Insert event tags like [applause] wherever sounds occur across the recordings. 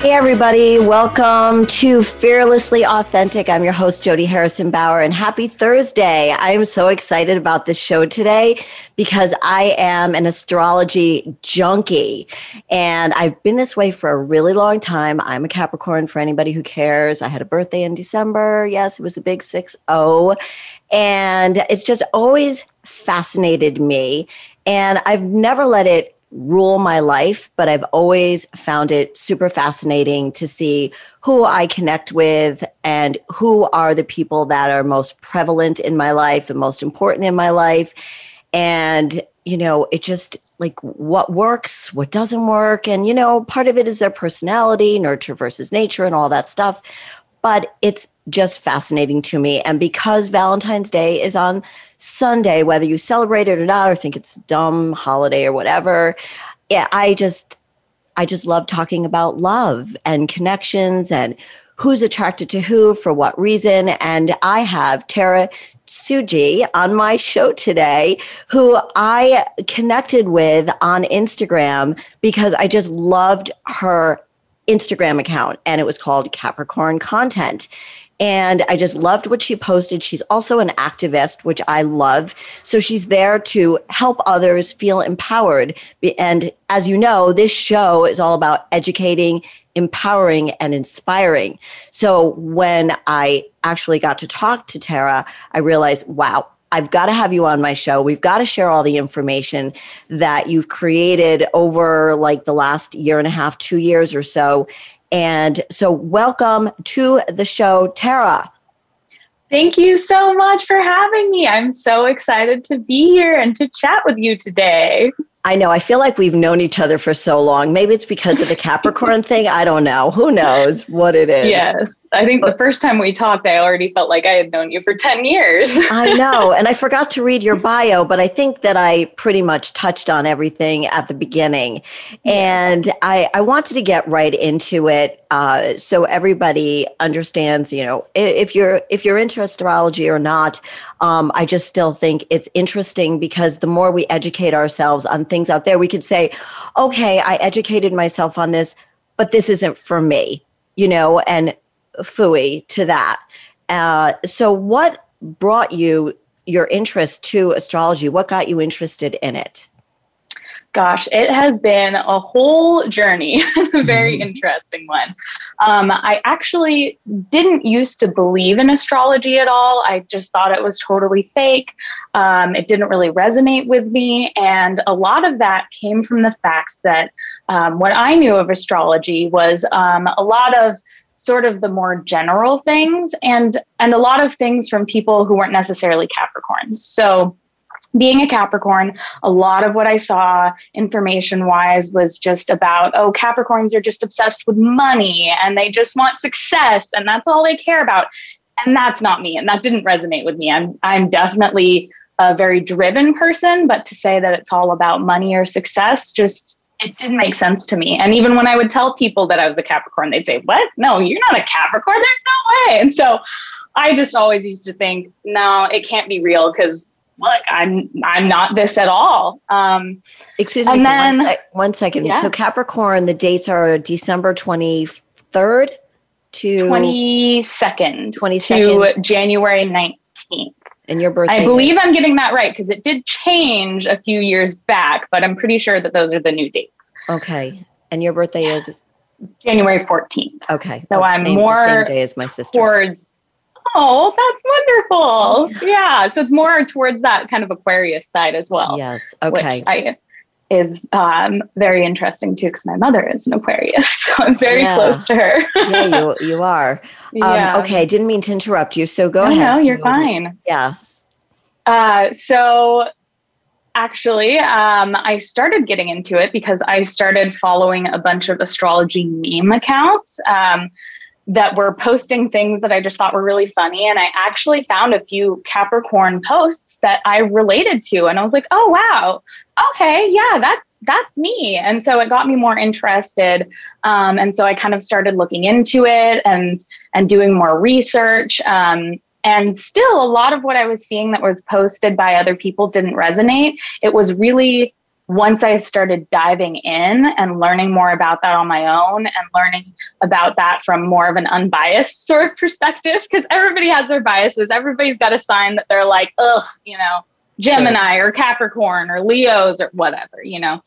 Hey, everybody, welcome to Fearlessly Authentic. I'm your host, Jody Harrison Bauer, and happy Thursday. I am so excited about this show today because I am an astrology junkie, and I've been this way for a really long time. I'm a Capricorn for anybody who cares. I had a birthday in December. Yes, it was a big 6 0. And it's just always fascinated me. And I've never let it rule my life, but I've always found it super fascinating to see who I connect with and who are the people that are most prevalent in my life and most important in my life. And, you know, it just like what works, what doesn't work. And, you know, part of it is their personality, nurture versus nature, and all that stuff. But it's just fascinating to me. And because Valentine's Day is on Sunday, whether you celebrate it or not, or think it's dumb holiday or whatever, yeah, I just I just love talking about love and connections and who's attracted to who for what reason. And I have Tara Suji on my show today, who I connected with on Instagram because I just loved her Instagram account and it was called Capricorn Content. And I just loved what she posted. She's also an activist, which I love. So she's there to help others feel empowered. And as you know, this show is all about educating, empowering, and inspiring. So when I actually got to talk to Tara, I realized, wow, I've got to have you on my show. We've got to share all the information that you've created over like the last year and a half, two years or so. And so, welcome to the show, Tara. Thank you so much for having me. I'm so excited to be here and to chat with you today. I know. I feel like we've known each other for so long. Maybe it's because of the [laughs] Capricorn thing. I don't know. Who knows what it is? Yes. I think the first time we talked, I already felt like I had known you for 10 years. [laughs] I know. And I forgot to read your bio, but I think that I pretty much touched on everything at the beginning. And I, I wanted to get right into it uh, so everybody understands, you know, if you're if you're into astrology or not, um, I just still think it's interesting because the more we educate ourselves on things out there, we could say, okay, I educated myself on this, but this isn't for me, you know, and fooey to that. Uh, so, what brought you your interest to astrology? What got you interested in it? Gosh, it has been a whole journey, a [laughs] very mm-hmm. interesting one. Um, I actually didn't used to believe in astrology at all. I just thought it was totally fake. Um, it didn't really resonate with me. And a lot of that came from the fact that um, what I knew of astrology was um, a lot of sort of the more general things and and a lot of things from people who weren't necessarily Capricorns. So being a Capricorn, a lot of what I saw information wise was just about, oh, Capricorns are just obsessed with money and they just want success and that's all they care about. And that's not me. And that didn't resonate with me. I'm, I'm definitely a very driven person, but to say that it's all about money or success just it didn't make sense to me. And even when I would tell people that I was a Capricorn, they'd say, What? No, you're not a Capricorn. There's no way. And so I just always used to think, No, it can't be real because look, I'm I'm not this at all. Um, Excuse me then, one, sec- one second. Yeah. So Capricorn, the dates are December 23rd to 22nd, 22nd to January 19th. And your birthday? I believe is? I'm getting that right because it did change a few years back, but I'm pretty sure that those are the new dates. Okay. And your birthday is January 14th. Okay. So I'm same, more same day as my sister. Towards Oh, that's wonderful. Yeah. So it's more towards that kind of Aquarius side as well. Yes. Okay. I, is um, very interesting too because my mother is an Aquarius, [laughs] so I'm very yeah. close to her. yeah, you you are. [laughs] Um, yeah. Okay, didn't mean to interrupt you. So go no, ahead. No, you're fine. Yes. Uh, so actually. Um, I started getting into it because I started following a bunch of astrology meme accounts. Um, that were posting things that I just thought were really funny. And I actually found a few Capricorn posts that I related to. And I was like, oh wow, okay, yeah, that's that's me. And so it got me more interested. Um, and so I kind of started looking into it and and doing more research. Um, and still a lot of what I was seeing that was posted by other people didn't resonate. It was really once I started diving in and learning more about that on my own and learning about that from more of an unbiased sort of perspective, because everybody has their biases. Everybody's got a sign that they're like, ugh, you know, Gemini or Capricorn or Leos or whatever, you know.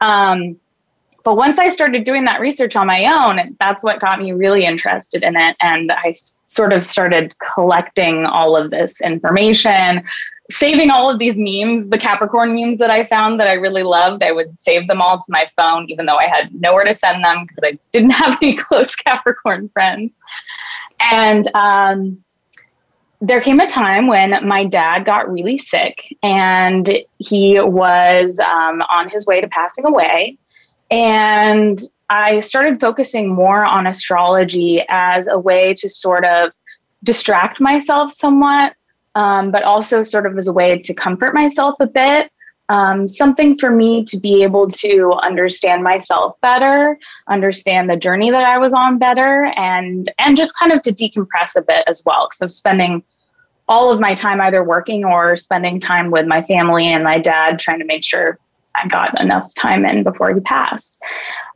Um, but once I started doing that research on my own, that's what got me really interested in it. And I sort of started collecting all of this information, saving all of these memes, the Capricorn memes that I found that I really loved, I would save them all to my phone, even though I had nowhere to send them because I didn't [laughs] have any close Capricorn friends. And um, there came a time when my dad got really sick and he was um, on his way to passing away. And I started focusing more on astrology as a way to sort of distract myself somewhat um, but also sort of as a way to comfort myself a bit. Um, something for me to be able to understand myself better, understand the journey that I was on better, and and just kind of to decompress a bit as well. I'm spending all of my time either working or spending time with my family and my dad, trying to make sure I got enough time in before he passed.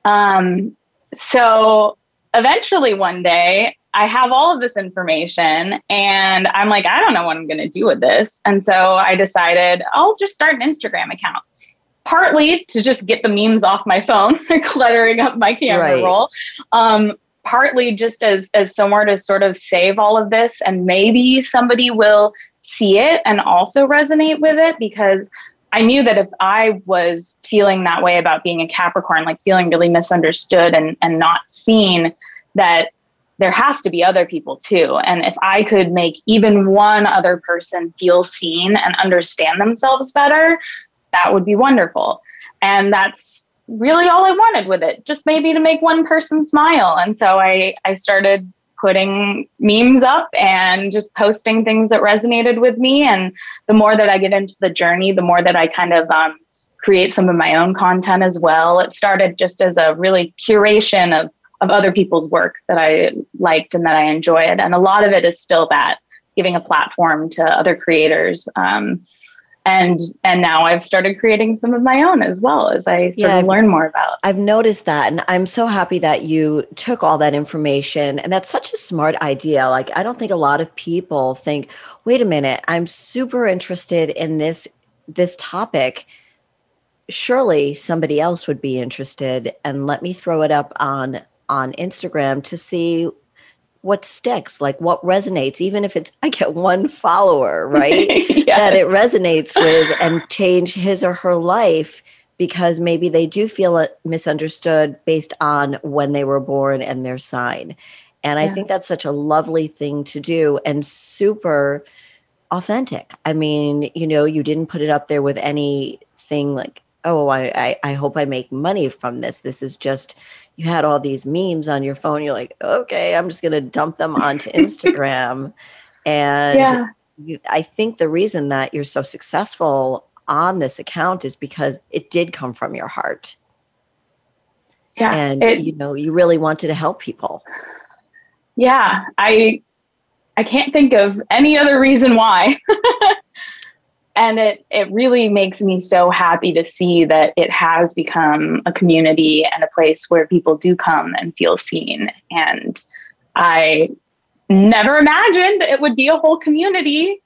Um, so eventually, one day, I have all of this information and I'm like, I don't know what I'm going to do with this. And so I decided I'll just start an Instagram account. Partly to just get the memes off my phone, [laughs] cluttering up my camera right. roll. Um, partly just as as somewhere to sort of save all of this and maybe somebody will see it and also resonate with it because I knew that if I was feeling that way about being a Capricorn, like feeling really misunderstood and and not seen, that there has to be other people too. And if I could make even one other person feel seen and understand themselves better, that would be wonderful. And that's really all I wanted with it, just maybe to make one person smile. And so I, I started putting memes up and just posting things that resonated with me. And the more that I get into the journey, the more that I kind of um, create some of my own content as well. It started just as a really curation of of other people's work that I liked and that I enjoyed. And a lot of it is still that giving a platform to other creators. Um, and and now I've started creating some of my own as well as I sort yeah, of learn more about. I've noticed that, and I'm so happy that you took all that information. And that's such a smart idea. Like I don't think a lot of people think, "Wait a minute, I'm super interested in this this topic." Surely somebody else would be interested, and let me throw it up on on Instagram to see what sticks, like what resonates, even if it's I get one follower, [laughs] right? yes. That it resonates with and change his or her life because maybe they do feel uh, misunderstood based on when they were born and their sign. And yeah. I think that's such a lovely thing to do and super authentic. I mean, you know, you didn't put it up there with anything like, oh, I, I, I hope I make money from this. This is just you had all these memes on your phone. You're like, okay, I'm just going to dump them onto Instagram. [laughs] and yeah. you, I think the reason that you're so successful on this account is because it did come from your heart. Yeah. And it, you know, you really wanted to help people. Yeah. I I can't think of any other reason why. [laughs] and it it really makes me so happy to see that it has become a community and a place where people do come and feel seen. And i never imagined it would be a whole community.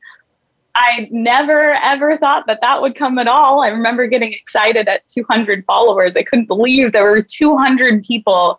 I never ever thought that that would come at all. I remember getting excited at 200 followers. I couldn't believe there were 200 people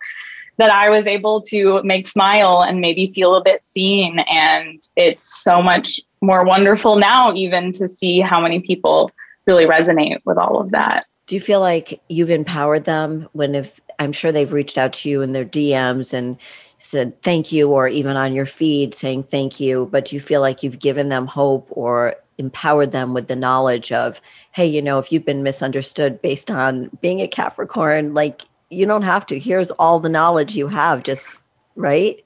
that I was able to make smile and maybe feel a bit seen. And it's so much more wonderful now, even to see how many people really resonate with all of that. Do you feel like you've empowered them when if I'm sure they've reached out to you in their DMs and said thank you or even on your feed saying thank you, but do you feel like you've given them hope or empowered them with the knowledge of, hey, you know, if you've been misunderstood based on being a Capricorn, like you don't have to. Here's all the knowledge you have, just right?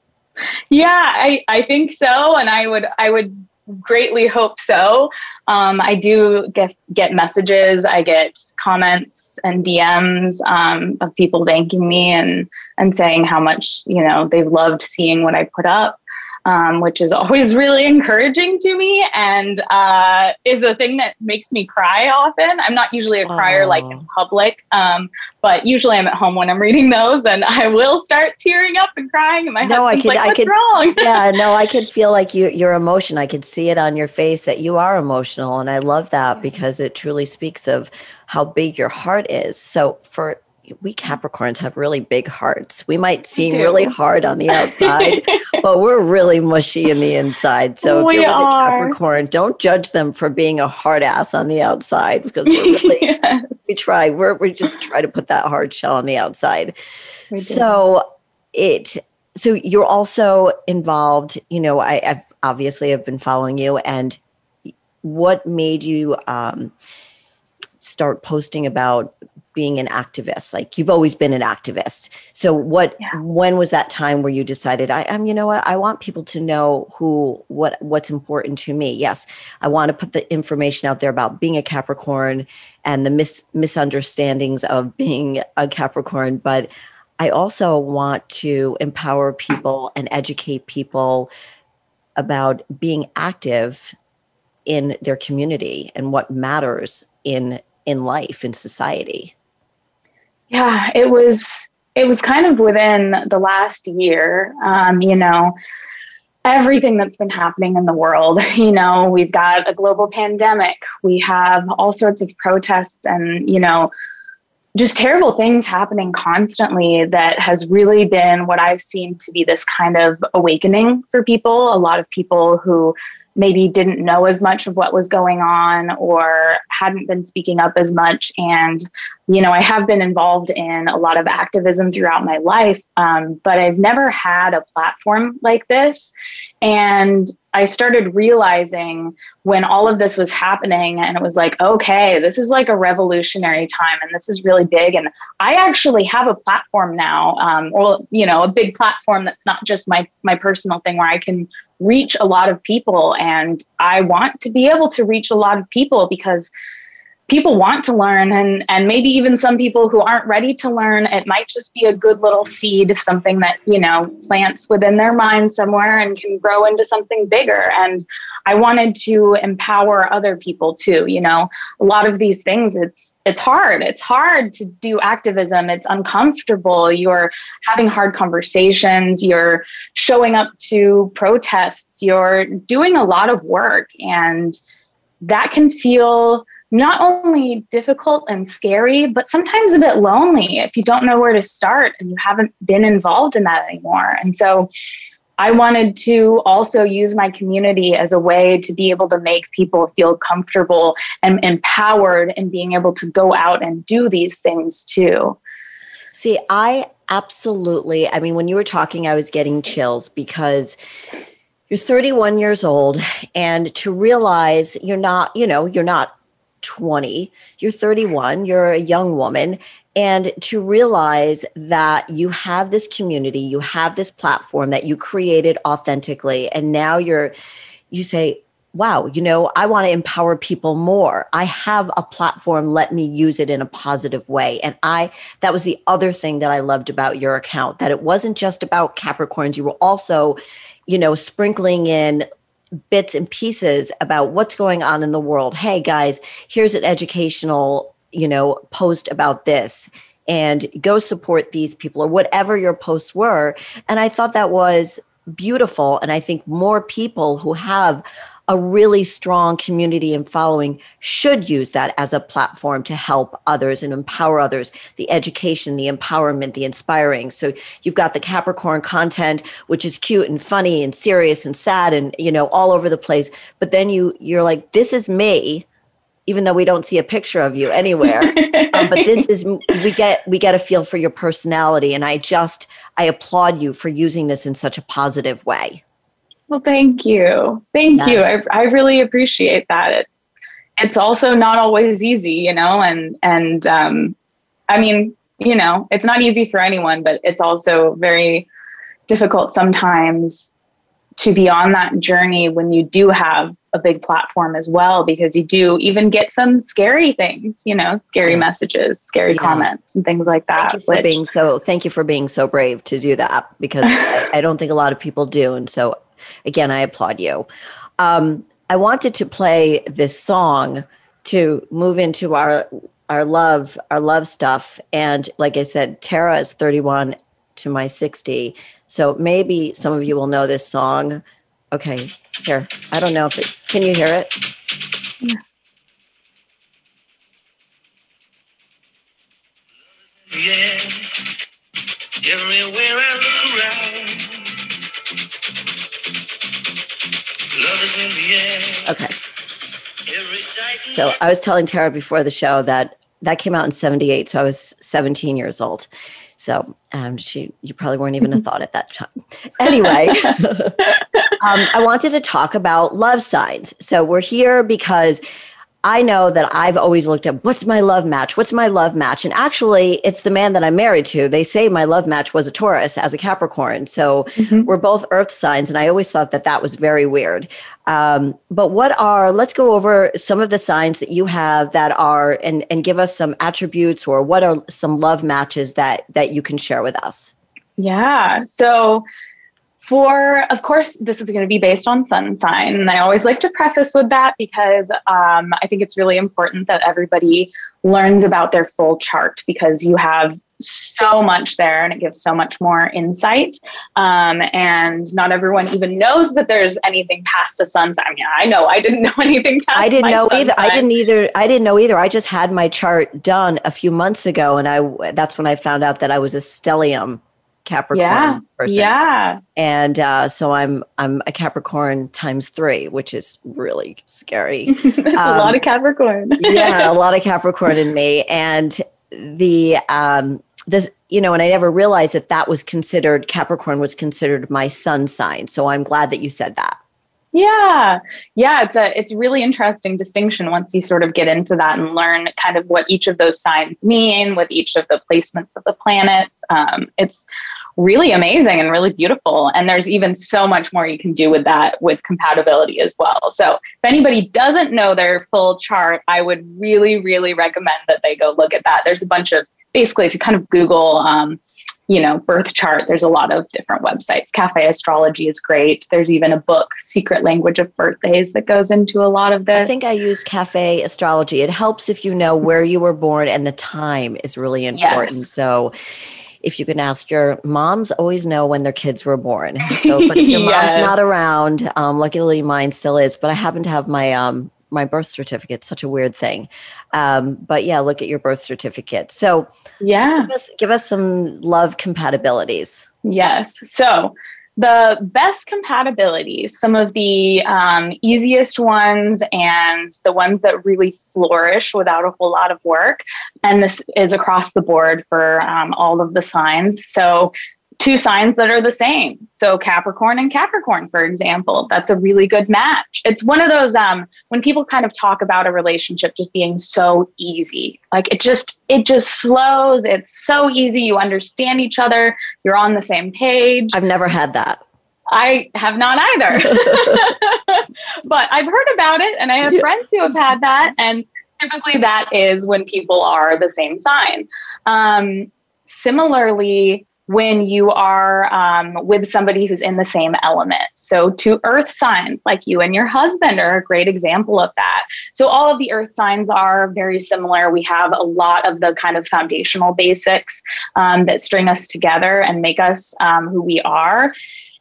Yeah, I, I think so. And I would I would greatly hope so. Um, I do get get messages, I get comments and DMs um, of people thanking me and and saying how much you know they've loved seeing what I put up um, which is [laughs] always really encouraging to me and uh, is a thing that makes me cry often. I'm not usually a crier like in public, um, but usually I'm at home when I'm reading those, and I will start tearing up and crying. And my no, husband's I could, like, "What's I could, wrong?" [laughs] yeah, no, I could feel [laughs] like you, your emotion. I could see it on your face that you are emotional, and I love that because it truly speaks of how big your heart is. So for we Capricorns have really big hearts. We might seem really hard on the outside, [laughs] but we're really mushy in the inside. So if we you're with are. a Capricorn, don't judge them for being a hard ass on the outside because we're [laughs] really yes. we try. We're we just try to put that hard shell on the outside. So it so you're also involved, you know, I, have obviously have been following you and what made you um, start posting about being an activist like you've always been an activist. So what yeah. when was that time where you decided i am you know what? I want people to know who what what's important to me. Yes i want to put the information out there about being a capricorn and the mis- misunderstandings of being a capricorn but i also want to empower people and educate people about being active in their community and what matters in in life in society yeah, it was it was kind of within the last year. Um, you know, everything that's been happening in the world. [laughs] You know, we've got a global pandemic. We have all sorts of protests and, you know, just terrible things happening constantly that has really been what I've seen to be this kind of awakening for people. A lot of people who maybe didn't know as much of what was going on or hadn't been speaking up as much. And, you know, I have been involved in a lot of activism throughout my life, um, but I've never had a platform like this. And I started realizing when all of this was happening, and it was like, okay, this is like a revolutionary time, and this is really big. And I actually have a platform now, um, or you know, a big platform that's not just my my personal thing, where I can reach a lot of people, and I want to be able to reach a lot of people because people want to learn and and maybe even some people who aren't ready to learn it might just be a good little seed something that you know plants within their mind somewhere and can grow into something bigger. And i wanted to empower other people too you know. A lot of these things it's it's hard. It's hard to do activism. It's uncomfortable. You're having hard conversations. You're showing up to protests. You're doing a lot of work. And that can feel not only difficult and scary, but sometimes a bit lonely if you don't know where to start and you haven't been involved in that anymore. And so I wanted to also use my community as a way to be able to make people feel comfortable and empowered in being able to go out and do these things too. See, I absolutely, I mean, when you were talking, I was getting chills because you're 31 years old and to realize you're not, you know, you're not 20, you're 31, you're a young woman. And to realize that you have this community, you have this platform that you created authentically, and now you're, you say, wow, you know, I want to empower people more. I have a platform, let me use it in a positive way. And I, that was the other thing that I loved about your account, that it wasn't just about Capricorns. You were also, you know, sprinkling in bits and pieces about what's going on in the world. Hey guys, here's an educational, you know, post about this and go support these people or whatever your posts were. And I thought that was beautiful and I think more people who have a really strong community and following should use that as a platform to help others and empower others. The education the empowerment the inspiring. So you've got the capricorn content which is cute and funny and serious and sad and you know all over the place. But then you you're like this is me even though we don't see a picture of you anywhere. [laughs] Um, but this is we get we get a feel for your personality. And i just i applaud you for using this in such a positive way Well, thank you. Thank yeah. you. I, I really appreciate that. It's it's also not always easy, you know, and and um I mean, you know, it's not easy for anyone, but it's also very difficult sometimes to be on that journey when you do have a big platform as well because you do even get some scary things you know scary yes. messages scary yeah. comments and things like that thank you for which, being so thank you for being so brave to do that because [laughs] I, I, don't think a lot of people do and so again i applaud you um, i wanted to play this song to move into our our love our love stuff and like i said tara is 31 to my 60 so maybe some of you will know this song. Okay, here. I don't know if it, can you hear it? Yeah. Yeah, everywhere I look around, Okay. So I was telling Tara before the show that that came out in 78, so I was 17 years old. So um, she, you probably weren't even a [laughs] thought at that time. Anyway, [laughs] um, I wanted to talk about love signs. So we're here because I know that I've always looked at what's my love match? What's my love match? And actually, it's the man that I'm married to. They say my love match was a Taurus as a Capricorn. So mm-hmm. we're both earth signs. And I always thought that that was very weird. Um, but what are, let's go over some of the signs that you have that are, and, and give us some attributes or what are some love matches that, that you can share with us? Yeah. So, for, of course, this is going to be based on sun sign. And I always like to preface with that because um, I think it's really important that everybody learns about their full chart because you have so much there and it gives so much more insight. Um, and not everyone even knows that there's anything past a sun sign. I mean, I know I didn't know [laughs] anything past I didn't know either. Sign. I didn't either. I didn't know either. I just had my chart done a few months ago and I that's when I found out that I was a stellium Capricorn yeah, person. Yeah. And uh, so I'm I'm a Capricorn times three, which is really scary. [laughs] um, a lot of Capricorn. yeah, a lot of [laughs] Capricorn in me. And the um this you know, and I never realized that that was considered Capricorn was considered my sun sign. So I'm glad that you said that. Yeah. Yeah, it's a it's really interesting distinction once you sort of get into that and learn kind of what each of those signs mean with each of the placements of the planets. Um, it's really amazing and really beautiful. And there's even so much more you can do with that with compatibility as well. So if anybody doesn't know their full chart, I would really, really recommend that they go look at that. There's a bunch of basically if you kind of Google um, you know, birth chart. There's a lot of different websites. Cafe Astrology is great. There's even a book, Secret Language of Birthdays, that goes into a lot of this. I think I used Cafe Astrology. It helps if you know where you were born and the time is really important. Yes. So if you can ask your moms always know when their kids were born so but if your [laughs] yes. mom's not around um, luckily mine still is but i happen to have my um, my birth certificate. Such a weird thing. Um, but yeah, look at your birth certificate. So yeah, so give, us, give us some love compatibilities. Yes. So the best compatibilities, some of the um, easiest ones and the ones that really flourish without a whole lot of work. And this is across the board for um, all of the signs. So two signs that are the same. So Capricorn and Capricorn, for example, that's a really good match. It's one of those um, when people kind of talk about a relationship just being so easy, like it just it just flows. It's so easy. You understand each other. You're on the same page. I've never had that. I have not either, [laughs] [laughs] but I've heard about it, and I have yeah. friends who have had that, and typically that is when people are the same sign. Um, similarly when you are um, with somebody who's in the same element. So, two earth signs like you and your husband are a great example of that. So, all of the earth signs are very similar. We have a lot of the kind of foundational basics um, that string us together and make us um, who we are.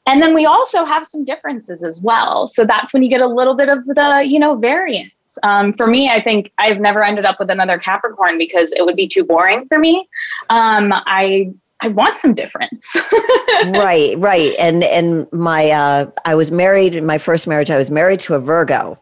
And then we also have some differences as well. So that's when you get a little bit of the, you know, variance. Um, for me, I think I've never ended up with another Capricorn because it would be too boring for me. Um, I I want some difference. [laughs] right, right. And and my uh I was married in my first marriage I was married to a Virgo.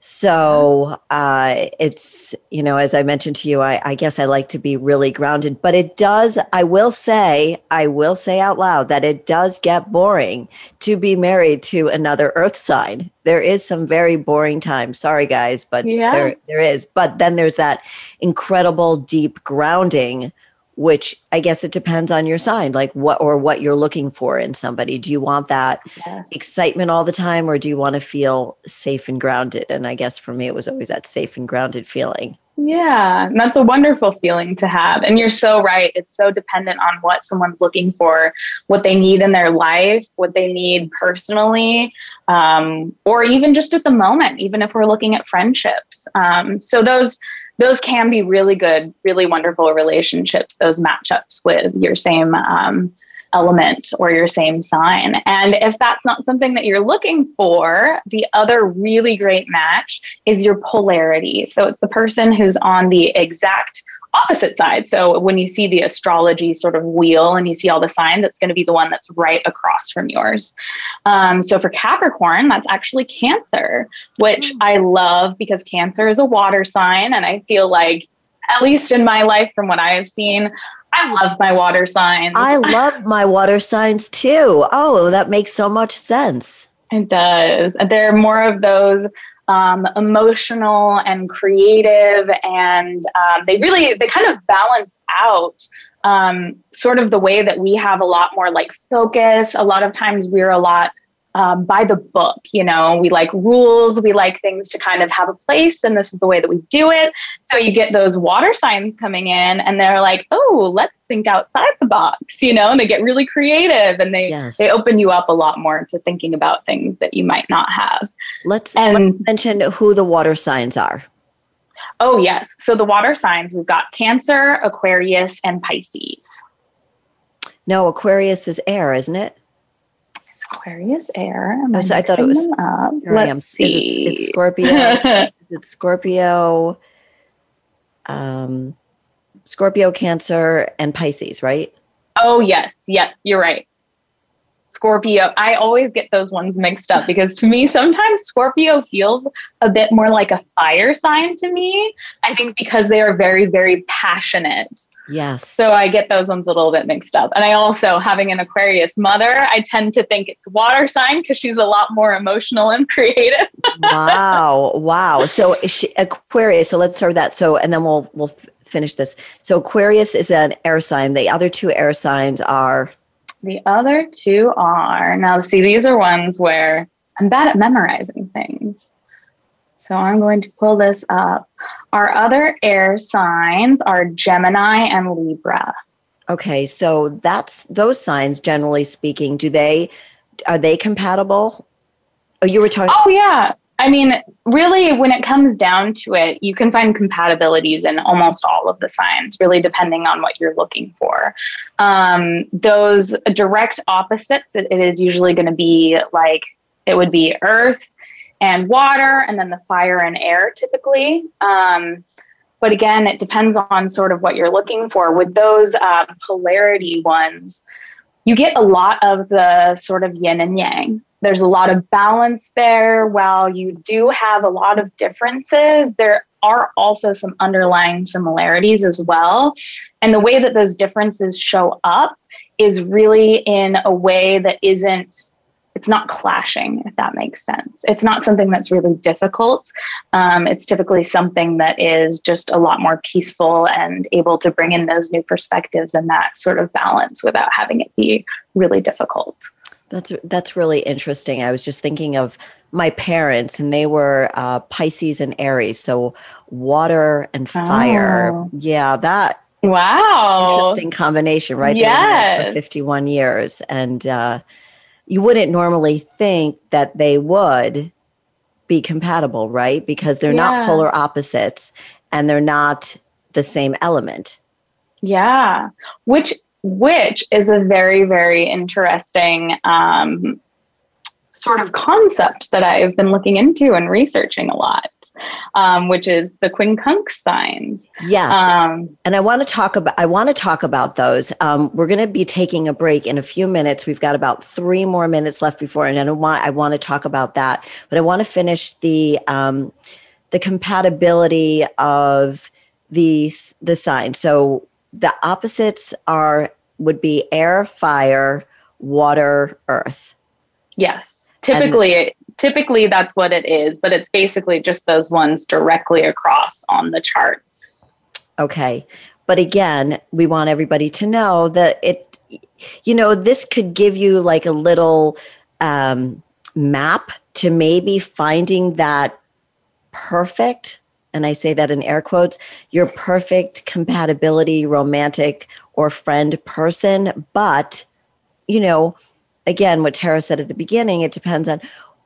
So uh, it's, you know, as I mentioned to you, I, I, guess I like to be really grounded, but it does, I will say, I will say out loud that it does get boring to be married to another earth sign. There is some very boring time. Sorry, guys, but yeah. there, there is. But then there's that incredible deep grounding which I guess it depends on your sign, like what or what you're looking for in somebody. Do you want that yes. excitement all the time or do you want to feel safe and grounded? And I guess for me, it was always that safe and grounded feeling. Yeah, that's a wonderful feeling to have. And you're so right. It's so dependent on what someone's looking for, what they need in their life, what they need personally, um, or even just at the moment, even if we're looking at friendships. Um, so, those those can be really good, really wonderful relationships, those matchups with your same um, element or your same sign. And if that's not something that you're looking for, the other really great match is your polarity. So it's the person who's on the exact opposite side. So when you see the astrology sort of wheel and you see all the signs, it's going to be the one that's right across from yours. Um, so for Capricorn, that's actually Cancer, which mm. I love because Cancer is a water sign. And I feel like, at least in my life, from what I have seen, I love my water signs. I [laughs] love my water signs too. Oh, that makes so much sense. It does. They're more of those um, emotional and creative, and um, they really they kind of balance out um, sort of the way that we have a lot more like focus. A lot of times we're a lot um, by the book. You know, we like rules, we like things to kind of have a place, and this is the way that we do it. So you get those water signs coming in, and they're like, "Oh, let's think outside the box," [laughs] you know, and they get really creative, and they yes. they open you up a lot more to thinking about things that you might not have. Let's, and, let's mention who the water signs are. Oh yes, so the water signs we've got Cancer, Aquarius, and Pisces. No, Aquarius is air, isn't it? Aquarius air. Oh, so I thought it was. Let's see. [laughs] It, it's Scorpio. it's Scorpio. Um, Scorpio, Cancer, and Pisces, right? Oh yes, yep, you're right. Scorpio. I always get those ones mixed up because to me, sometimes Scorpio feels a bit more like a fire sign to me. I think because they are very, very passionate. Yes. So I get those ones a little bit mixed up. And I also, having an Aquarius mother, I tend to think it's water sign because she's a lot more emotional and [laughs] creative. wow. Wow. So she, Aquarius, so let's start with that. So, and then we'll, we'll f- finish this. So Aquarius is an air sign. The other two air signs are the other two are now, see, these are ones where I'm bad at memorizing things. So I'm going to pull this up. Our other air signs are Gemini and Libra. Okay, so that's those signs generally speaking, do they are they compatible? Oh, you were talking Oh yeah. I mean, really, when it comes down to it, you can find compatibilities in almost all of the signs, really depending on what you're looking for. Um, those direct opposites, it, it is usually going to be like it would be earth and water, and then the fire and air typically. Um, but again, it depends on sort of what you're looking for. With those uh, polarity ones, you get a lot of the sort of yin and yang there's a lot of balance there. While you do have a lot of differences, there are also some underlying similarities as well. And the way that those differences show up is really in a way that isn't it's not clashing if that makes sense it's not something that's really difficult um, it's typically something that is just a lot more peaceful and able to bring in those new perspectives and that sort of balance without having it be really difficult that's that's really interesting. I was just thinking of my parents, and they were uh, Pisces and Aries, so water and fire. Oh. Yeah, that wow, interesting combination, right? Yes. for fifty-one years, and uh, you wouldn't normally think that they would be compatible, right? Because they're yeah. not polar opposites, and they're not the same element. Yeah, which which is a very, very interesting um, sort of concept that I've been looking into and researching a lot. Um, which is the quincunx signs. Yes, um, and I want to talk about I want to talk about those. Um, we're going to be taking a break in a few minutes. We've got about three more minutes left before, and I want I want to talk about that, but I want to finish the um, the compatibility of the the sign. So the opposites are would be air, fire, water, earth. Yes. Typically and, typically that's what it is, but it's basically just those ones directly across on the chart. Okay. But again, we want everybody to know that it you know, this could give you like a little um, map to maybe finding that perfect and I say that in air quotes, your perfect compatibility, romantic or friend person. But, you know, again, what Tara said at the beginning, it depends on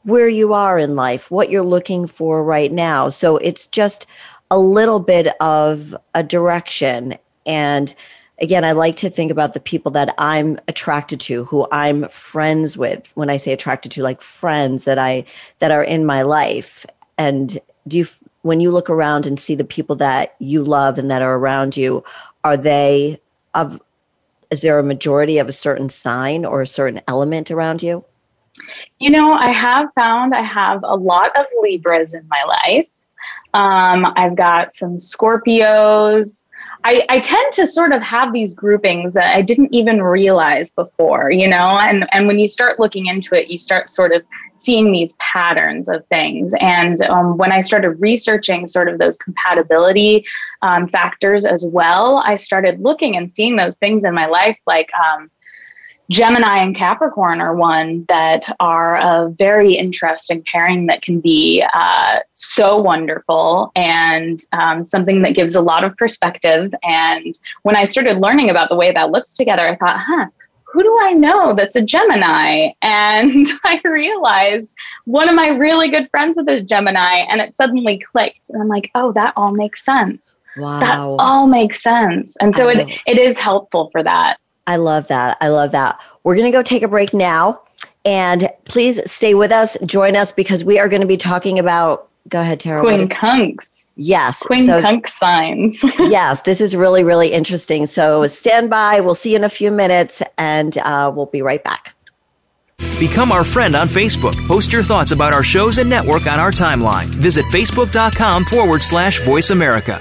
where you are in life, what you're looking for right now. So it's just a little bit of a direction. And again, I like to think about the people that I'm attracted to, who I'm friends with. When I say attracted to, like friends that I that are in my life. And do you when you look around and see the people that you love and that are around you, are they of is there a majority of a certain sign or a certain element around you? You know, I have found I have a lot of Libras in my life. Um, I've got some Scorpios, I, I tend to sort of have these groupings that I didn't even realize before, you know, and, and when you start looking into it, you start sort of seeing these patterns of things. And um, when I started researching sort of those compatibility um, factors as well, I started looking and seeing those things in my life, like, um, Gemini and Capricorn are one that are a very interesting pairing that can be uh, so wonderful and um, something that gives a lot of perspective. And when I started learning about the way that looks together, I thought, huh, who do I know that's a Gemini? [laughs] And I realized one of my really good friends is a Gemini, and it suddenly clicked. And I'm like, oh, that all makes sense. Wow. That all makes sense. And so it, it is helpful for that. I love that. I love that. We're going to go take a break now. And please stay with us, join us because we are going to be talking about. Go ahead, Tara. Quincunx. Yes. Quincunx so, signs. [laughs] yes, this is really, really interesting. So stand by. We'll see you in a few minutes and uh, we'll be right back. Become our friend on Facebook. Post your thoughts about our shows and network on our timeline. Visit facebook.com forward slash voice America.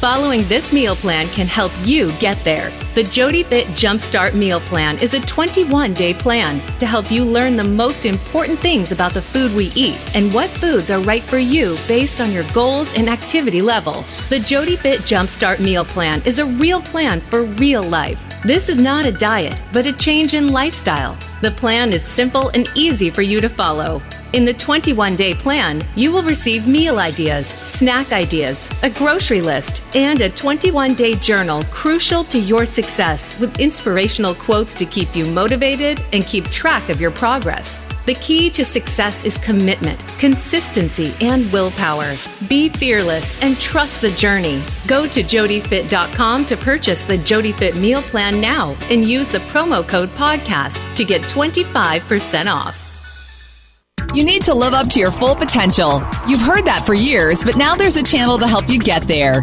Following this meal plan can help you get there. The Jody Fit Jumpstart Meal Plan is a 21 day plan to help you learn the most important things about the food we eat and what foods are right for you based on your goals and activity level. The Jody Fit Jumpstart Meal Plan is a real plan for real life. This is not a diet, but a change in lifestyle. The plan is simple and easy for you to follow. In the 21 day plan, you will receive meal ideas, snack ideas, a grocery list, and a 21 day journal crucial to your success with inspirational quotes to keep you motivated and keep track of your progress. The key to success is commitment, consistency, and willpower. Be fearless and trust the journey. Go to jodyfit.com to purchase the JodyFit meal plan now and use the promo code podcast to get 25% off. You need to live up to your full potential. You've heard that for years, but now there's a channel to help you get there.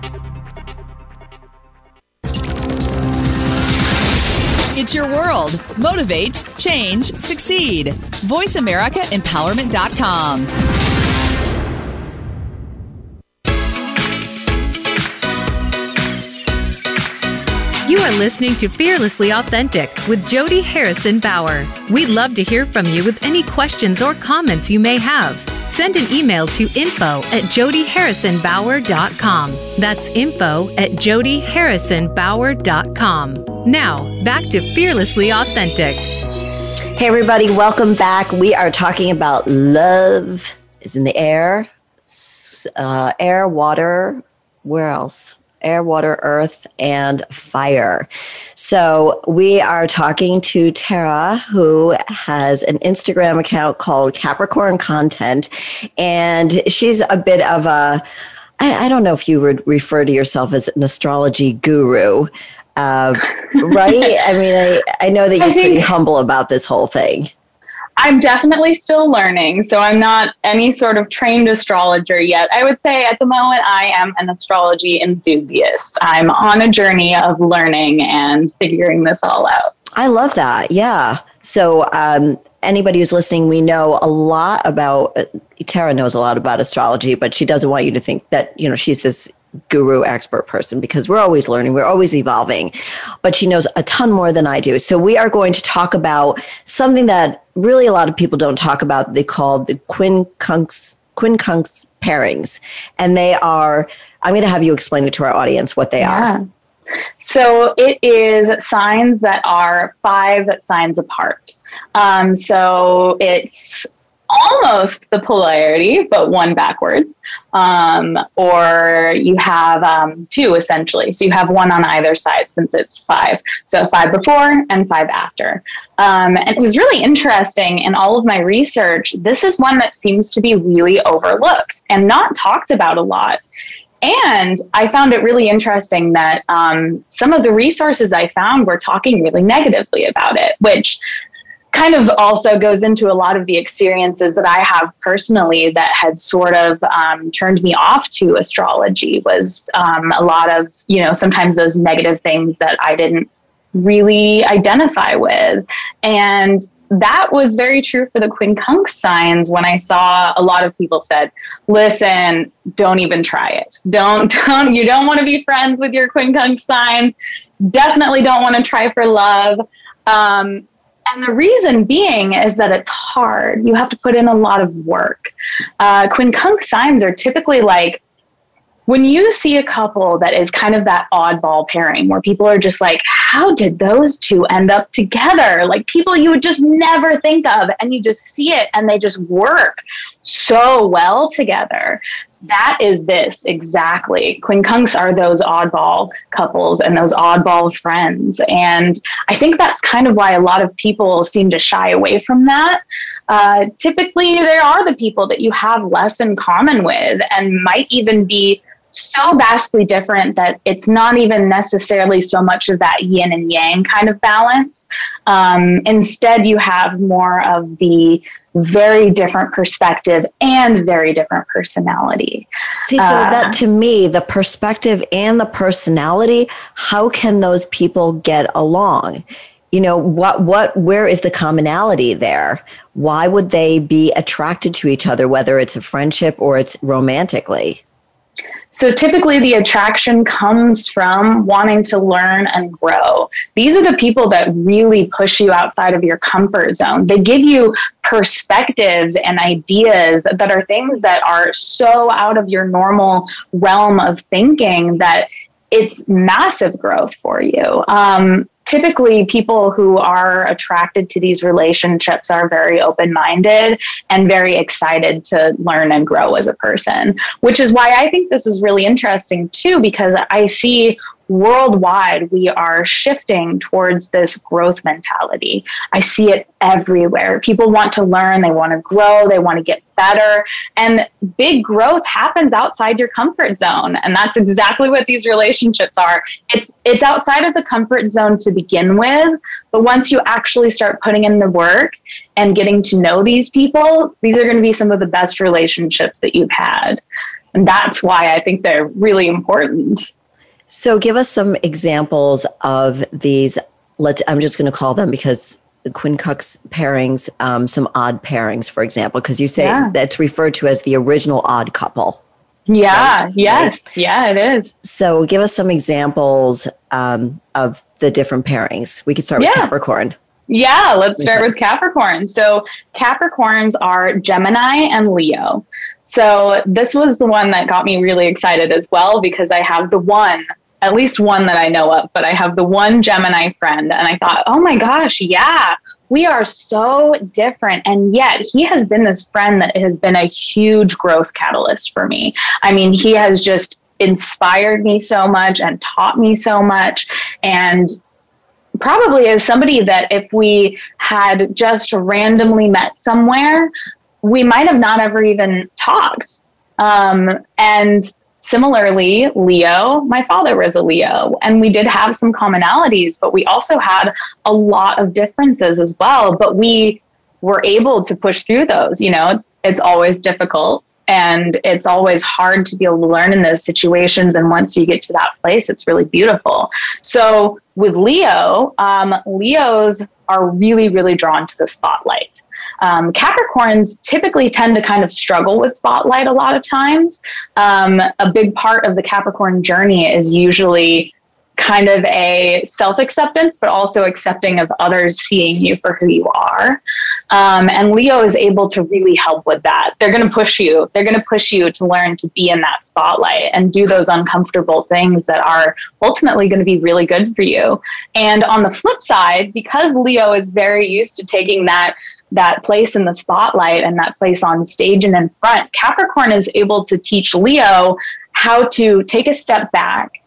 It's your world. Motivate, change, succeed. VoiceAmericaEmpowerment.com. You are listening to Fearlessly Authentic with Jody Harrison Bauer. We'd love to hear from you with any questions or comments you may have. Send an email to info at jodyharrisonbauer.com. That's info at jodyharrisonbauer.com. Now, back to Fearlessly Authentic. Hey, everybody, welcome back. We are talking about love is in the air, uh, air, water, where else? Air, water, earth, and fire. So we are talking to Tara, who has an Instagram account called Capricorn Content, and she's a bit of a I, I don't know if you would refer to yourself as an astrology guru. Uh, [laughs] right? I mean, I, I know that you're pretty humble about this whole thing. I'm definitely still learning. So I'm not any sort of trained astrologer yet. I would say at the moment I am an astrology enthusiast. I'm on a journey of learning and figuring this all out. I love that. Yeah. So, um, anybody who's listening, we know a lot about, Tara knows a lot about astrology, but she doesn't want you to think that, you know, she's this guru expert person because we're always learning, we're always evolving. But she knows a ton more than I do. So we are going to talk about something that really a lot of people don't talk about. They call the quincunx quincunx pairings. And they are I'm going to have you explain it to our audience what they yeah. are. So it is signs that are five signs apart. Um, so it's almost the polarity, but one backwards. Um, or you have um, two essentially. So you have one on either side since it's five. So five before and five after. Um, and it was really interesting in all of my research. This is one that seems to be really overlooked and not talked about a lot. And I found it really interesting that um, some of the resources I found were talking really negatively about it, which kind of also goes into a lot of the experiences that I have personally that had sort of um, turned me off to astrology was um, a lot of, you know, sometimes those negative things that I didn't really identify with. And that was very true for the quincunx signs when I saw a lot of people said, listen, don't even try it. Don't, [laughs] don't, you don't want to be friends with your quincunx signs. Definitely don't want to try for love. Um, and the reason being is that it's hard. You have to put in a lot of work. Uh, quincunx signs are typically like when you see a couple that is kind of that oddball pairing where people are just like, how did those two end up together? Like people you would just never think of, and you just see it and they just work so well together. That is this exactly. Quincunx are those oddball couples and those oddball friends. And I think that's kind of why a lot of people seem to shy away from that. Uh, typically, there are the people that you have less in common with and might even be so vastly different that it's not even necessarily so much of that yin and yang kind of balance. Um, instead, you have more of the very different perspective and very different personality. See, so uh, that to me, the perspective and the personality, how can those people get along? You know, what, what, where is the commonality there? Why would they be attracted to each other, whether it's a friendship or it's romantically? So typically, the attraction comes from wanting to learn and grow. These are the people that really push you outside of your comfort zone. They give you perspectives and ideas that are things that are so out of your normal realm of thinking that it's massive growth for you. Um, typically people who are attracted to these relationships are very open minded and very excited to learn and grow as a person, which is why I think this is really interesting too, because I see worldwide, we are shifting towards this growth mentality. I see it everywhere. People want to learn, they want to grow, they want to get better. And big growth happens outside your comfort zone. And that's exactly what these relationships are. It's it's outside of the comfort zone to begin with, but once you actually start putting in the work and getting to know these people, these are going to be some of the best relationships that you've had. And that's why I think they're really important. So, give us some examples of these let's i'm just going to call them because the quincunx pairings um, some odd pairings for example because you say Yeah. that's referred to as the original odd couple Yeah, Right, yes, yeah, it is. so give us some examples um, of the different pairings we could start with capricorn Yeah, let's start with Capricorn. So, Capricorns are Gemini and Leo. So, this was the one that got me really excited as well because I have the one, at least one that I know of, but I have the one Gemini friend. And I thought, oh my gosh, yeah, we are so different. And yet, he has been this friend that has been a huge growth catalyst for me. I mean, he has just inspired me so much and taught me so much. And probably as somebody that if we had just randomly met somewhere, we might have not ever even talked. Um, and similarly, Leo, my father was a Leo, and we did have some commonalities, but we also had a lot of differences as well. But we were able to push through those. You know, it's it's always difficult and it's always hard to be able to learn in those situations. And once you get to that place, it's really beautiful. So with Leo, um, Leos are really, really drawn to the spotlight. Um, Capricorns typically tend to kind of struggle with spotlight a lot of times. Um, a big part of the Capricorn journey is usually kind of a self acceptance, but also accepting of others seeing you for who you are. Um, and Leo is able to really help with that. They're going to push you. They're going to push you to learn to be in that spotlight and do those uncomfortable things that are ultimately going to be really good for you. And on the flip side, because Leo is very used to taking that that place in the spotlight and that place on stage and in front, Capricorn is able to teach Leo how to take a step back,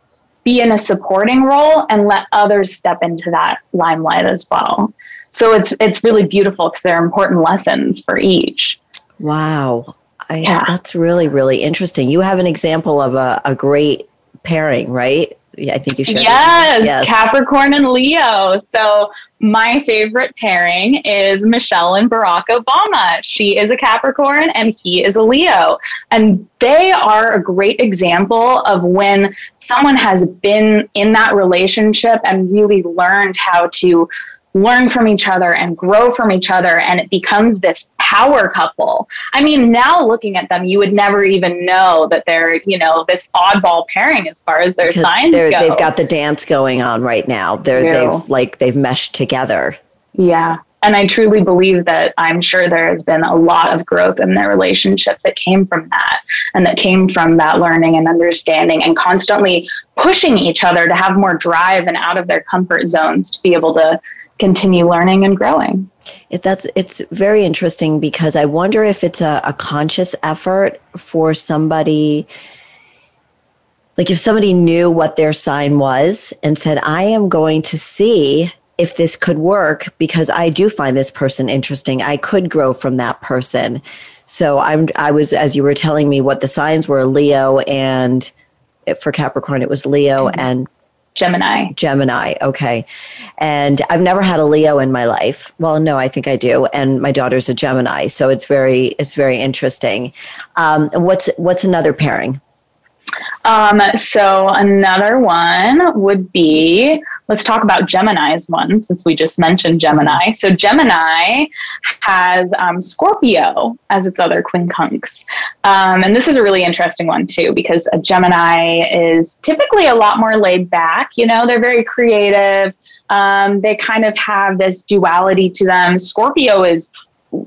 be in a supporting role, and let others step into that limelight as well. So it's it's really beautiful because there are important lessons for each. wow I, Yeah. that's really really interesting you have an example of a, a great pairing right i think you should Yes, Yes. Capricorn and Leo. So my favorite pairing is Michelle and Barack Obama. She is a Capricorn and he is a Leo. And they are a great example of when someone has been in that relationship and really learned how to learn from each other and grow from each other and it becomes this power couple. I mean, now looking at them, you would never even know that they're, you know, this oddball pairing as far as their because signs go. they've got the dance going on right now they're They they've like they've meshed together Yeah. And I truly believe that I'm sure there has been a lot of growth in their relationship that came from that and that came from that learning and understanding and constantly pushing each other to have more drive and out of their comfort zones to be able to continue learning and growing. It, that's it's very interesting because I wonder if it's a, a conscious effort for somebody like if somebody knew what their sign was and said, I am going to see if this could work because I do find this person interesting. I could grow from that person. So I'm I was as you were telling me what the signs were, Leo and for Capricorn it was Leo mm-hmm. and Gemini. Gemini. Okay. And I've never had a Leo in my life. Well, no, I think I do. And my daughter's a Gemini. So it's very, it's very interesting. Um, what's, what's another pairing? Um, so another one would be let's talk about Gemini's one since we just mentioned Gemini. So Gemini has um, Scorpio as its other quincunx, um, and this is a really interesting one too because a Gemini is typically a lot more laid back. You know, they're very creative. Um, they kind of have this duality to them. Scorpio is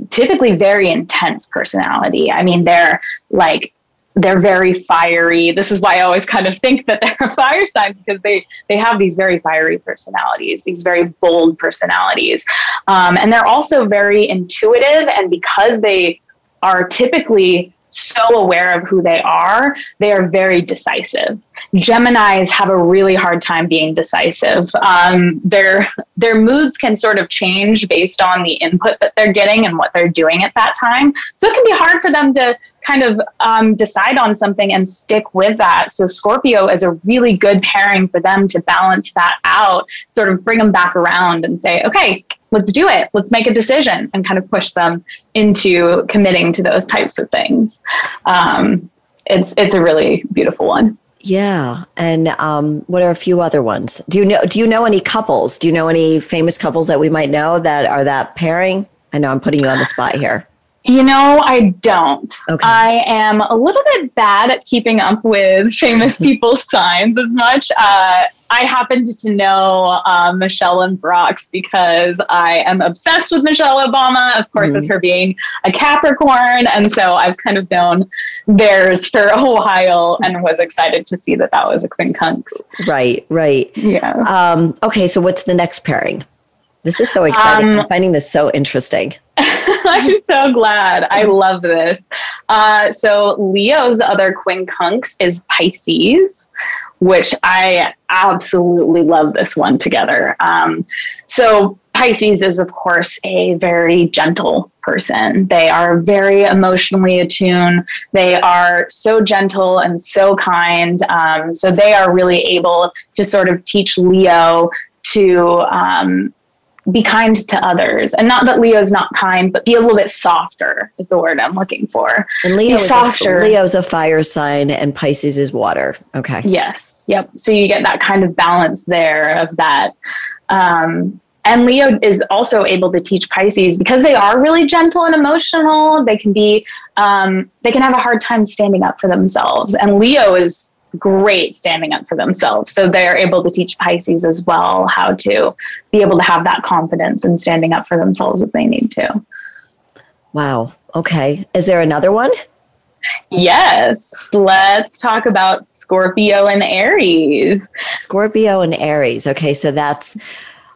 typically very intense personality. I mean, they're like they're very fiery. This is why I always kind of think that they're a [laughs] fire sign because they they have these very fiery personalities, these very bold personalities, um, and they're also very intuitive. And because they are typically so aware of who they are, they are very decisive. Geminis have a really hard time being decisive. Um, their their moods can sort of change based on the input that they're getting and what they're doing at that time. So it can be hard for them to kind of um, decide on something and stick with that. So Scorpio is a really good pairing for them to balance that out, sort of bring them back around and say, okay, let's do it. Let's make a decision and kind of push them into committing to those types of things. Um, it's it's a really beautiful one. Yeah, and um, what are a few other ones? Do you know? Do you know any couples? Do you know any famous couples that we might know that are that pairing? I know I'm putting you on the spot here. You know, I don't. Okay. I am a little bit bad at keeping up with [laughs] famous [laughs] people's signs as much. Uh, I happened to know uh, Michelle and Barack's because I am obsessed with Michelle Obama, of course, Mhm. as her being a Capricorn. And so I've kind of known theirs for a while and was excited to see that that was a quincunx. Right, right. Yeah. Um, okay, so what's the next pairing? This is so exciting. Um, I'm finding this so interesting. [laughs] I'm so glad. I love this. Uh, so Leo's other quincunx is Pisces, which I absolutely love this one together. Um, so Pisces is, of course, a very gentle person. They are very emotionally attuned. They are so gentle and so kind. Um, so they are really able to sort of teach Leo to um, be kind to others. And not that Leo's not kind, but be a little bit softer is the word I'm looking for. And Leo is softer. A, Leo's a fire sign, and Pisces is water. Okay. Yes. Yep. So you get that kind of balance there of that. Um, and Leo is also able to teach Pisces because they are really gentle and emotional. They can be, um, they can have a hard time standing up for themselves. And Leo is great standing up for themselves. So they're able to teach Pisces as well how to be able to have that confidence and standing up for themselves if they need to. Wow. Okay. Is there another one? Yes. Let's talk about Scorpio and Aries. Scorpio and Aries. Okay, so that's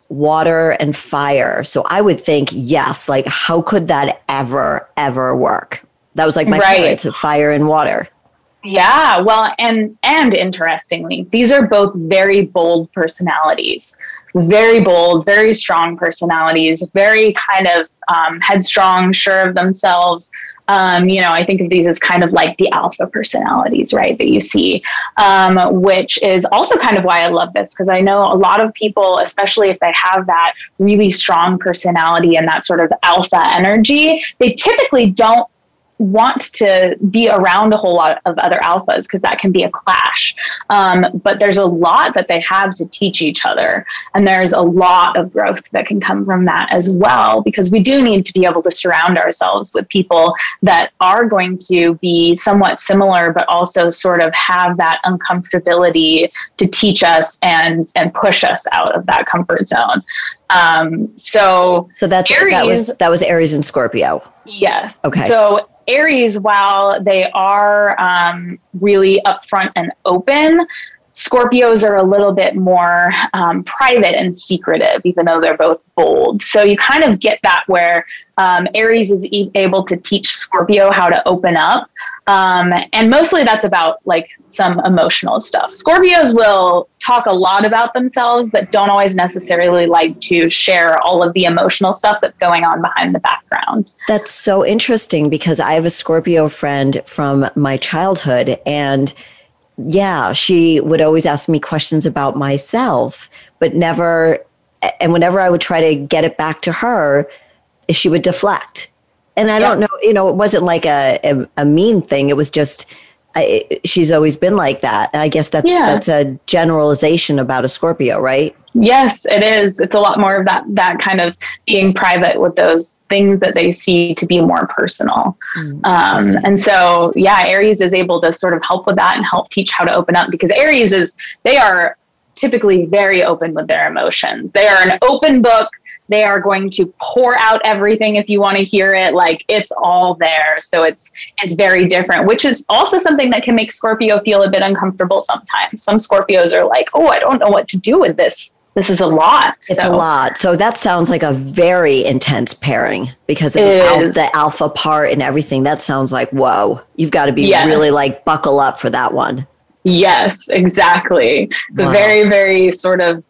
water and fire. So I would think, yes, like how could that ever, ever work? That was like my Right. parents fire and water. Yeah, well, and and interestingly, these are both very bold personalities. Very bold, very strong personalities. Very kind of um, headstrong, sure of themselves. Um, you know, I think of these as kind of like the alpha personalities, right? That you see, um, which is also kind of why I love this because I know a lot of people, especially if they have that really strong personality and that sort of alpha energy, they typically don't want to be around a whole lot of other alphas because that can be a clash. Um, but there's a lot that they have to teach each other. And there's a lot of growth that can come from that as well, because we do need to be able to surround ourselves with people that are going to be somewhat similar, but also sort of have that uncomfortability to teach us and, and push us out of that comfort zone. Um, so So that's that was that was Aries and Scorpio. Yes. Okay. So Aries, while they are um, really upfront and open, Scorpios are a little bit more um, private and secretive, even though they're both bold. So you kind of get that where um, Aries is able to teach Scorpio how to open up. Um, and mostly that's about like some emotional stuff. Scorpios will talk a lot about themselves, but don't always necessarily like to share all of the emotional stuff that's going on behind the background. That's so interesting because I have a Scorpio friend from my childhood and yeah, she would always ask me questions about myself, but never and whenever I would try to get it back to her, she would deflect. And I don't know, you know, it wasn't like a, a, a mean thing. It was just, I, she's always been like that. And I guess that's, Yeah. that's a generalization about a Scorpio, right? Yes, it is. It's a lot more of that that kind of being private with those things that they see to be more personal. Um, and so, yeah, Aries is able to sort of help with that and help teach how to open up because Aries is they are typically very open with their emotions. They are an open book. They are going to pour out everything if you want to hear it. Like it's all there. So it's it's very different, which is also something that can make Scorpio feel a bit uncomfortable sometimes. Some Scorpios are like, oh, I don't know what to do with this. This is a lot. It's so, a lot. So that sounds like a very intense pairing because of the, the alpha part and everything. That sounds like, whoa, you've got to be Yes. really like buckle up for that one. Yes, exactly. It's Wow. a very, very sort of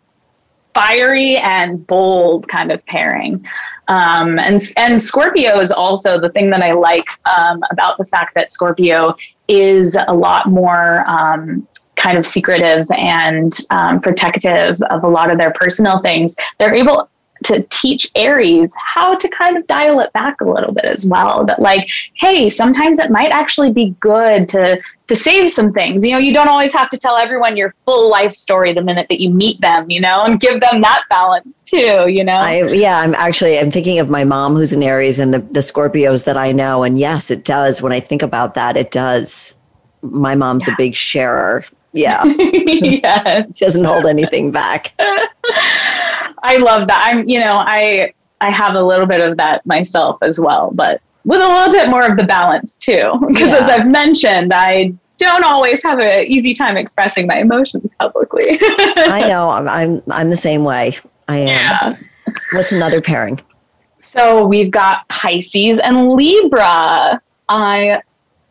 fiery and bold kind of pairing. Um, and and Scorpio is also the thing that I like um, about the fact that Scorpio is a lot more um, kind of secretive and um, protective of a lot of their personal things. They're able to teach Aries how to kind of dial it back a little bit as well. That like, hey, sometimes it might actually be good to to save some things. You know, you don't always have to tell everyone your full life story the minute that you meet them, you know, and give them that balance too, you know. I, yeah, I'm actually I'm thinking of my mom who's an Aries and the the Scorpios that I know and yes, it does when I think about that it does. My mom's yeah. a big sharer. Yeah. [laughs] yes. [laughs] she doesn't hold anything back. [laughs] I love that. I'm, you know, I I have a little bit of that myself as well, but with a little bit more of the balance too. Because yeah. as I've mentioned, I don't always have an easy time expressing my emotions publicly. [laughs] I know. I'm, I'm I'm the same way. I am. Yeah. What's another pairing? So we've got Pisces and Libra. I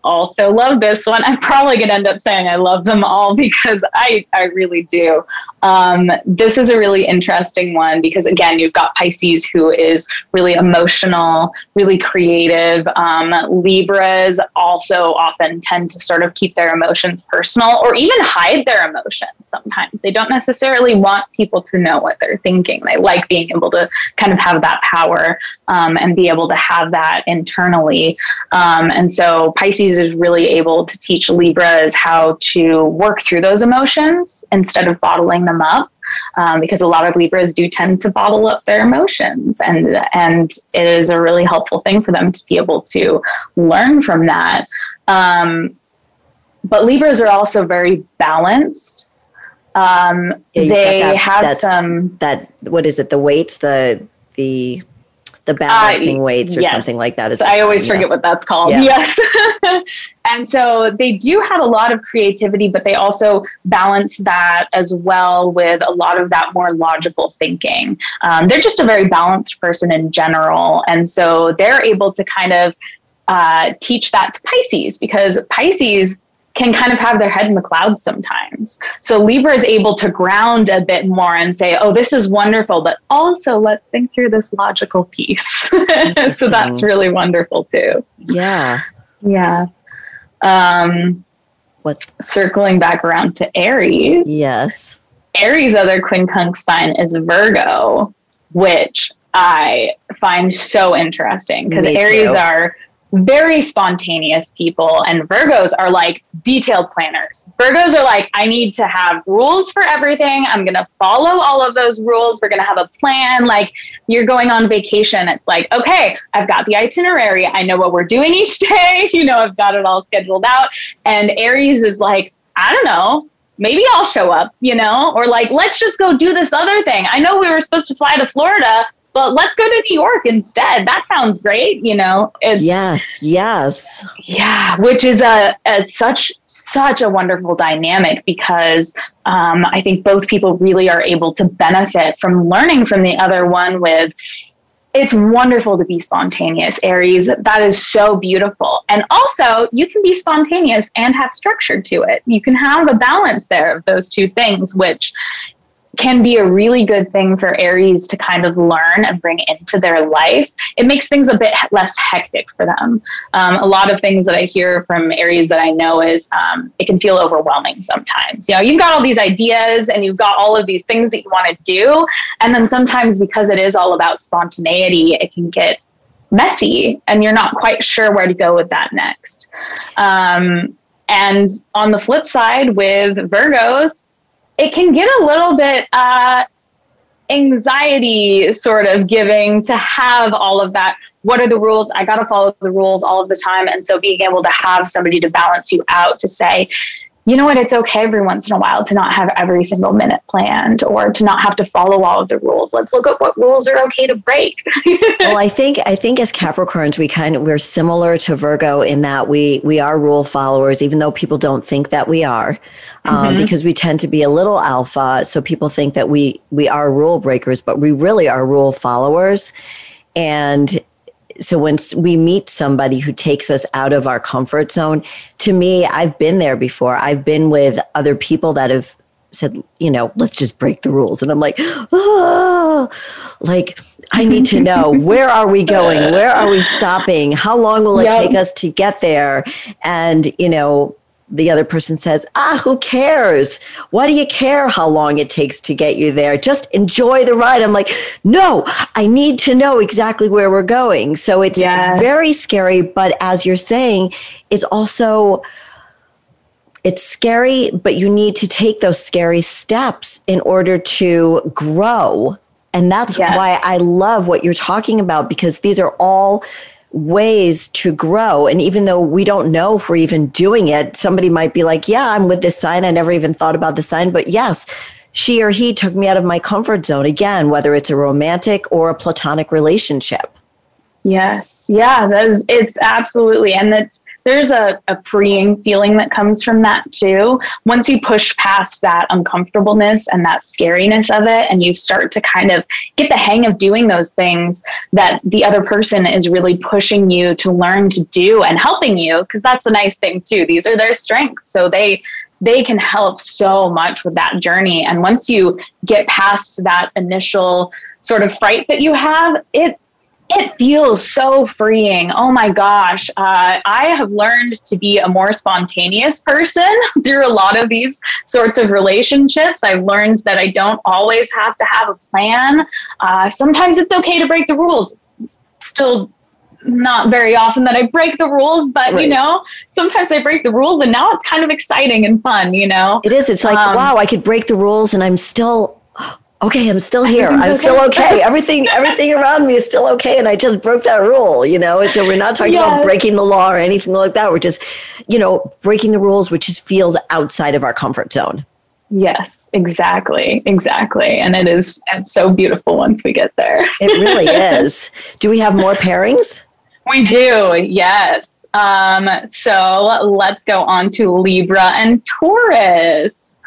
also love this one. I'm probably going to end up saying I love them all [laughs] because I, I really do. Um, this is a really interesting one because, again, you've got Pisces who is really emotional, really creative. Um, Libras also often tend to sort of keep their emotions personal or even hide their emotions sometimes. They don't necessarily want people to know what they're thinking. They like being able to kind of have that power um, and be able to have that internally. Um, and so Pisces is really able to teach Libras how to work through those emotions instead of bottling them up. Um, because a lot of Libras do tend to bottle up their emotions, and and it is a really helpful thing for them to be able to learn from that. Um, but Libras are also very balanced. Um, yeah, they that, have some that what is it? The weights, the the the balancing uh, weights or yes. something like that. Is I always forget what that's called. Yeah. Yes. [laughs] and so they do have a lot of creativity, but they also balance that as well with a lot of that more logical thinking. Um, they're just a very balanced person in general. And so they're able to kind of uh, teach that to Pisces because Pisces can kind of have their head in the clouds sometimes. So Libra is able to ground a bit more and say, oh, this is wonderful, but also let's think through this logical piece. [laughs] so that's really wonderful too. Yeah. Yeah. Um, what? Circling back around to Aries. Yes. Aries' other quincunx sign is Virgo, which I find so interesting because Aries are very spontaneous people and virgos are like detailed planners. Virgos are like i need to have rules for everything. I'm going to follow all of those rules. We're going to have a plan. Like you're going on vacation. It's like okay i've got the itinerary. I know what we're doing each day. [laughs] You know i've got it all scheduled out. And aries is like i don't know. Maybe I'll show up, you know, or like, let's just go do this other thing. I know we were supposed to fly to Florida, but let's go to New York instead. That sounds great, you know. It's, yes, yes. Yeah, which is a, a such such a wonderful dynamic because um, I think both people really are able to benefit from learning from the other one with it's wonderful to be spontaneous, Aries. That is so beautiful. And also, you can be spontaneous and have structure to it. You can have a balance there of those two things, which can be a really good thing for Aries to kind of learn and bring into their life. It makes things a bit less hectic for them. Um, a lot of things that I hear from Aries that I know is um, it can feel overwhelming sometimes. You know, you've got all these ideas and you've got all of these things that you want to do. And then sometimes because it is all about spontaneity, it can get messy and you're not quite sure where to go with that next. Um, and on the flip side, with Virgos, it can get a little bit uh, anxiety sort of giving to have all of that. What are the rules? I got to follow the rules all of the time. And so being able to have somebody to balance you out to say, you know what, it's okay every once in a while to not have every single minute planned or to not have to follow all of the rules. Let's look at what rules are okay to break. [laughs] well, I think I think as Capricorns we kind of we're similar to Virgo in that we we are rule followers, even though people don't think that we are, um, mm-hmm. because we tend to be a little alpha. So people think that we we are rule breakers, but we really are rule followers. And so when we meet somebody who takes us out of our comfort zone, to me, I've been there before. I've been with other people that have said, you know, let's just break the rules. And I'm like, oh, like, I need to know [laughs] where are we going? Where are we stopping? How long will it yep. take us to get there? And, you know, the other person says, ah, who cares? Why do you care how long it takes to get you there? Just enjoy the ride. I'm like, no, I need to know exactly where we're going. So it's yes. very scary. But as you're saying, it's also, it's scary, but you need to take those scary steps in order to grow. And that's yes. why I love what you're talking about because these are all ways to grow. And even though we don't know if we're even doing it, somebody might be like, Yeah, I'm with this sign. I never even thought about the sign. But yes, she or he took me out of my comfort zone again, whether it's a romantic or a platonic relationship. Yes. Yeah, it's absolutely. And that's, there's a, a freeing feeling that comes from that too. Once you push past that uncomfortableness and that scariness of it, and you start to kind of get the hang of doing those things that the other person is really pushing you to learn to do and helping you, because that's a nice thing too. These are their strengths. So they, they can help so much with that journey. And once you get past that initial sort of fright that you have, it it feels so freeing. Oh my gosh. Uh, I have learned to be a more spontaneous person [laughs] through a lot of these sorts of relationships. I've learned that I don't always have to have a plan. Uh, sometimes it's okay to break the rules. Still not very often that I break the rules, but right. you know, sometimes I break the rules and now it's kind of exciting and fun, you know? It is. It's like, um, wow, I could break the rules and I'm still okay, I'm still here. I'm okay. still okay. Everything, everything around me is still okay. And I just broke that rule, you know? And so we're not talking yes. about breaking the law or anything like that. We're just, you know, breaking the rules, which just feels outside of our comfort zone. Yes, exactly. Exactly. And it is it's so beautiful once we get there. it really [laughs] is. Do we have more pairings? We do, yes. Um, so let's go on to Libra and Taurus.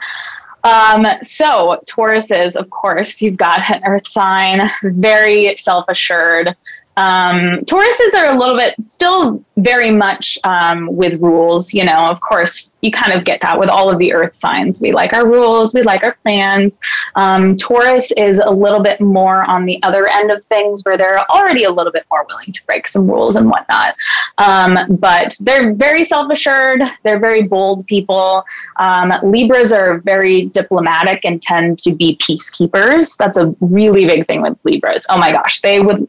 Um, so Tauruses, of course, you've got an earth sign, very self assured, um, Tauruses are a little bit still very much um, with rules. You know, of course, you kind of get that with all of the earth signs. We like our rules, we like our plans. Um, Taurus is a little bit more on the other end of things where they're already a little bit more willing to break some rules and whatnot. Um, but they're very self assured, they're very bold people. Um, Libras are very diplomatic and tend to be peacekeepers. That's a really big thing with Libras. Oh my gosh, they would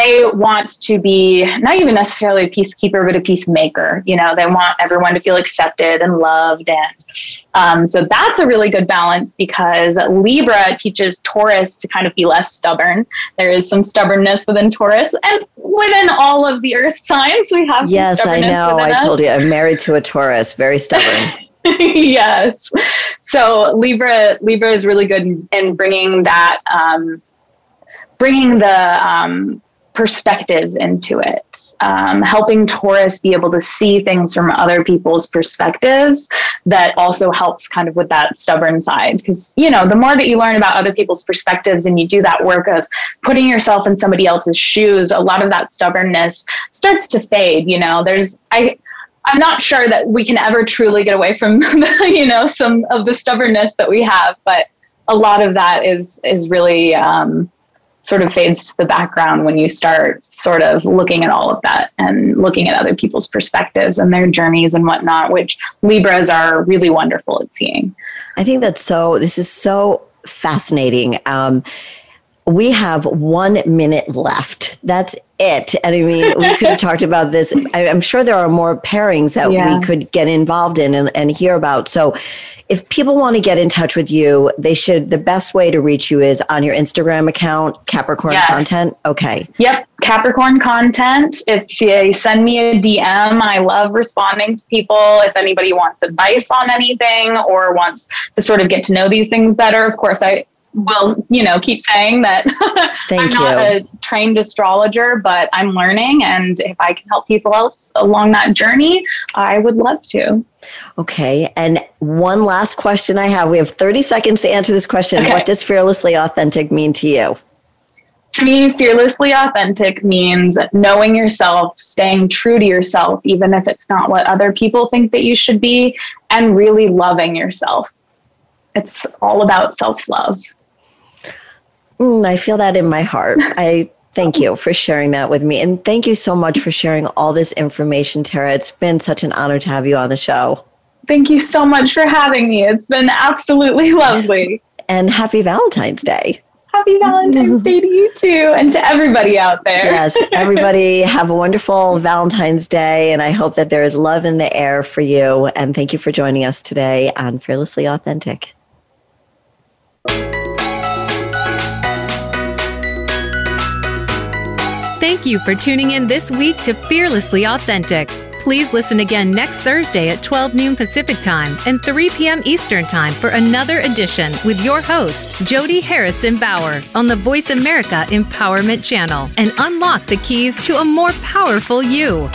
they want to be not even necessarily a peacekeeper, but a peacemaker. You know, they want everyone to feel accepted and loved. And um, so that's a really good balance because Libra teaches Taurus to kind of be less stubborn. There is some stubbornness within Taurus and within all of the earth signs. We have yes, I know. I us. told you I'm married to a Taurus, very stubborn. [laughs] yes. So Libra Libra is really good in, in bringing that. Um, bringing the um, perspectives into it, um, helping Taurus be able to see things from other people's perspectives that also helps kind of with that stubborn side. Because, you know, the more that you learn about other people's perspectives and you do that work of putting yourself in somebody else's shoes, a lot of that stubbornness starts to fade. You know, there's, I, I'm not sure that we can ever truly get away from, [laughs] you know, some of the stubbornness that we have, but a lot of that is is really um, sort of fades to the background when you start sort of looking at all of that and looking at other people's perspectives and their journeys and whatnot, which Libras are really wonderful at seeing. I think that's so, this is so fascinating. Um, we have one minute left. That's it. And I mean, we could have [laughs] talked about this. I, am sure there are more pairings that yeah. we could get involved in and, and hear about. So if people want to get in touch with you, they should, the best way to reach you is on your Instagram account, Capricorn yes. Content. Okay. Yep. Capricorn Content. If you send me a DM, I love responding to people. If anybody wants advice on anything or wants to sort of get to know these things better, of course, I will you know keep saying that [laughs] i'm not a trained astrologer but i'm learning and if i can help people else along that journey i would love to okay and one last question i have we have 30 seconds to answer this question okay. what does fearlessly authentic mean to you to me, fearlessly authentic means knowing yourself, staying true to yourself, even if it's not what other people think that you should be, and really loving yourself. It's all about self love. Mm, I feel that in my heart. [laughs] I thank you for sharing that with me. And thank you so much for sharing all this information, Tara. It's been such an honor to have you on the show. Thank you so much for having me. It's been absolutely [laughs] lovely. And happy Valentine's Day. Happy Valentine's [laughs] Day to you too, and to everybody out there. Yes, everybody have a wonderful Valentine's Day, and I hope that there is love in the air for you. And thank you for joining us today on Fearlessly Authentic. Thank you for tuning in this week to Fearlessly Authentic. Please listen again next Thursday at 12 noon Pacific Time and 3 p.m. Eastern Time for another edition with your host, Jody Harrison Bauer, on the Voice America Empowerment Channel and unlock the keys to a more powerful you.